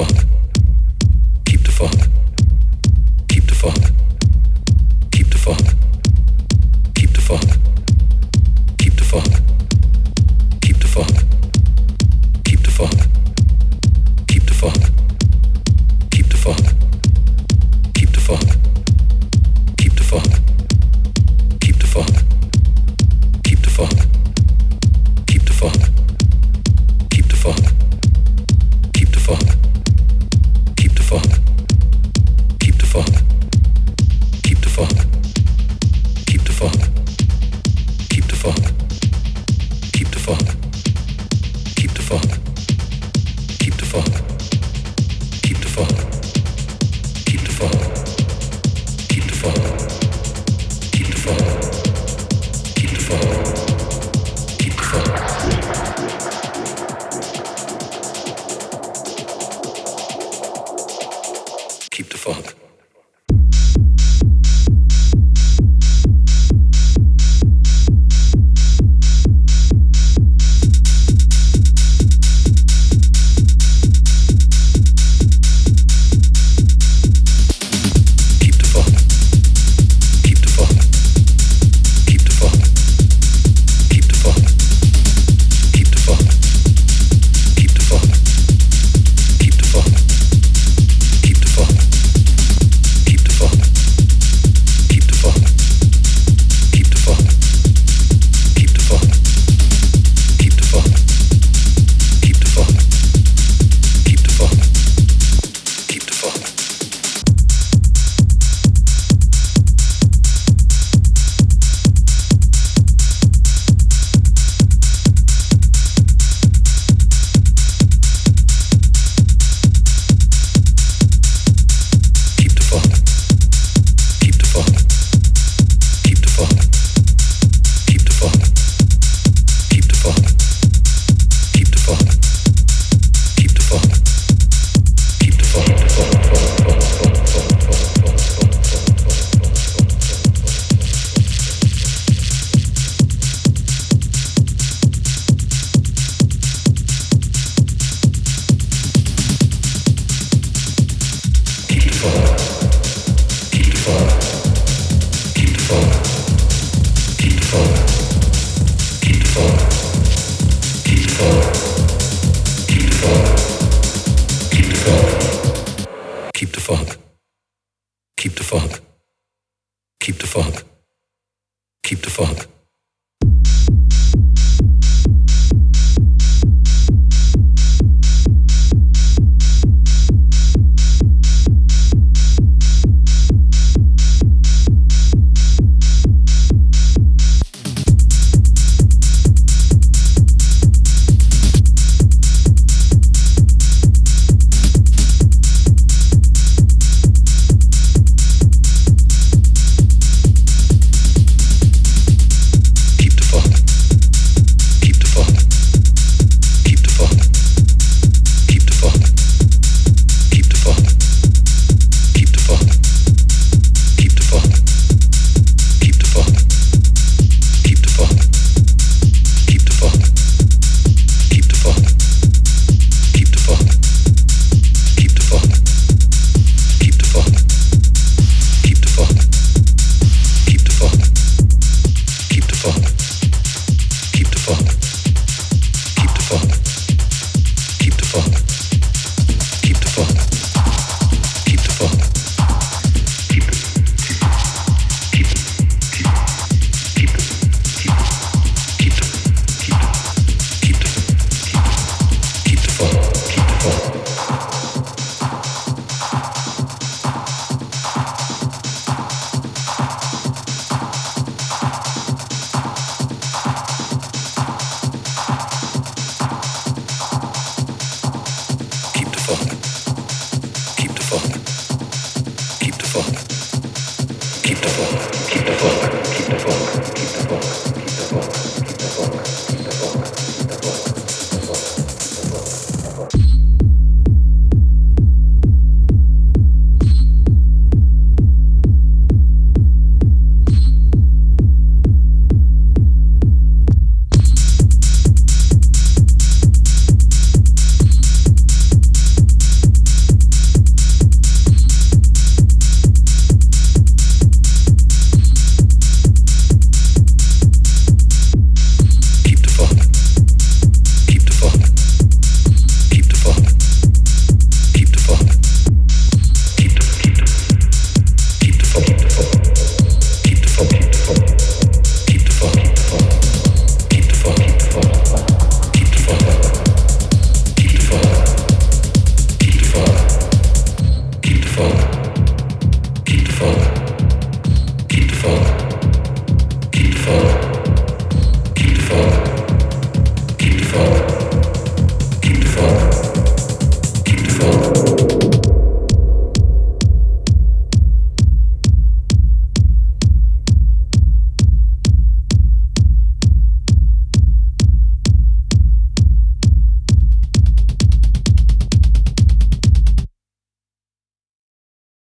funk, keep the funk, keep the funk, keep the funk.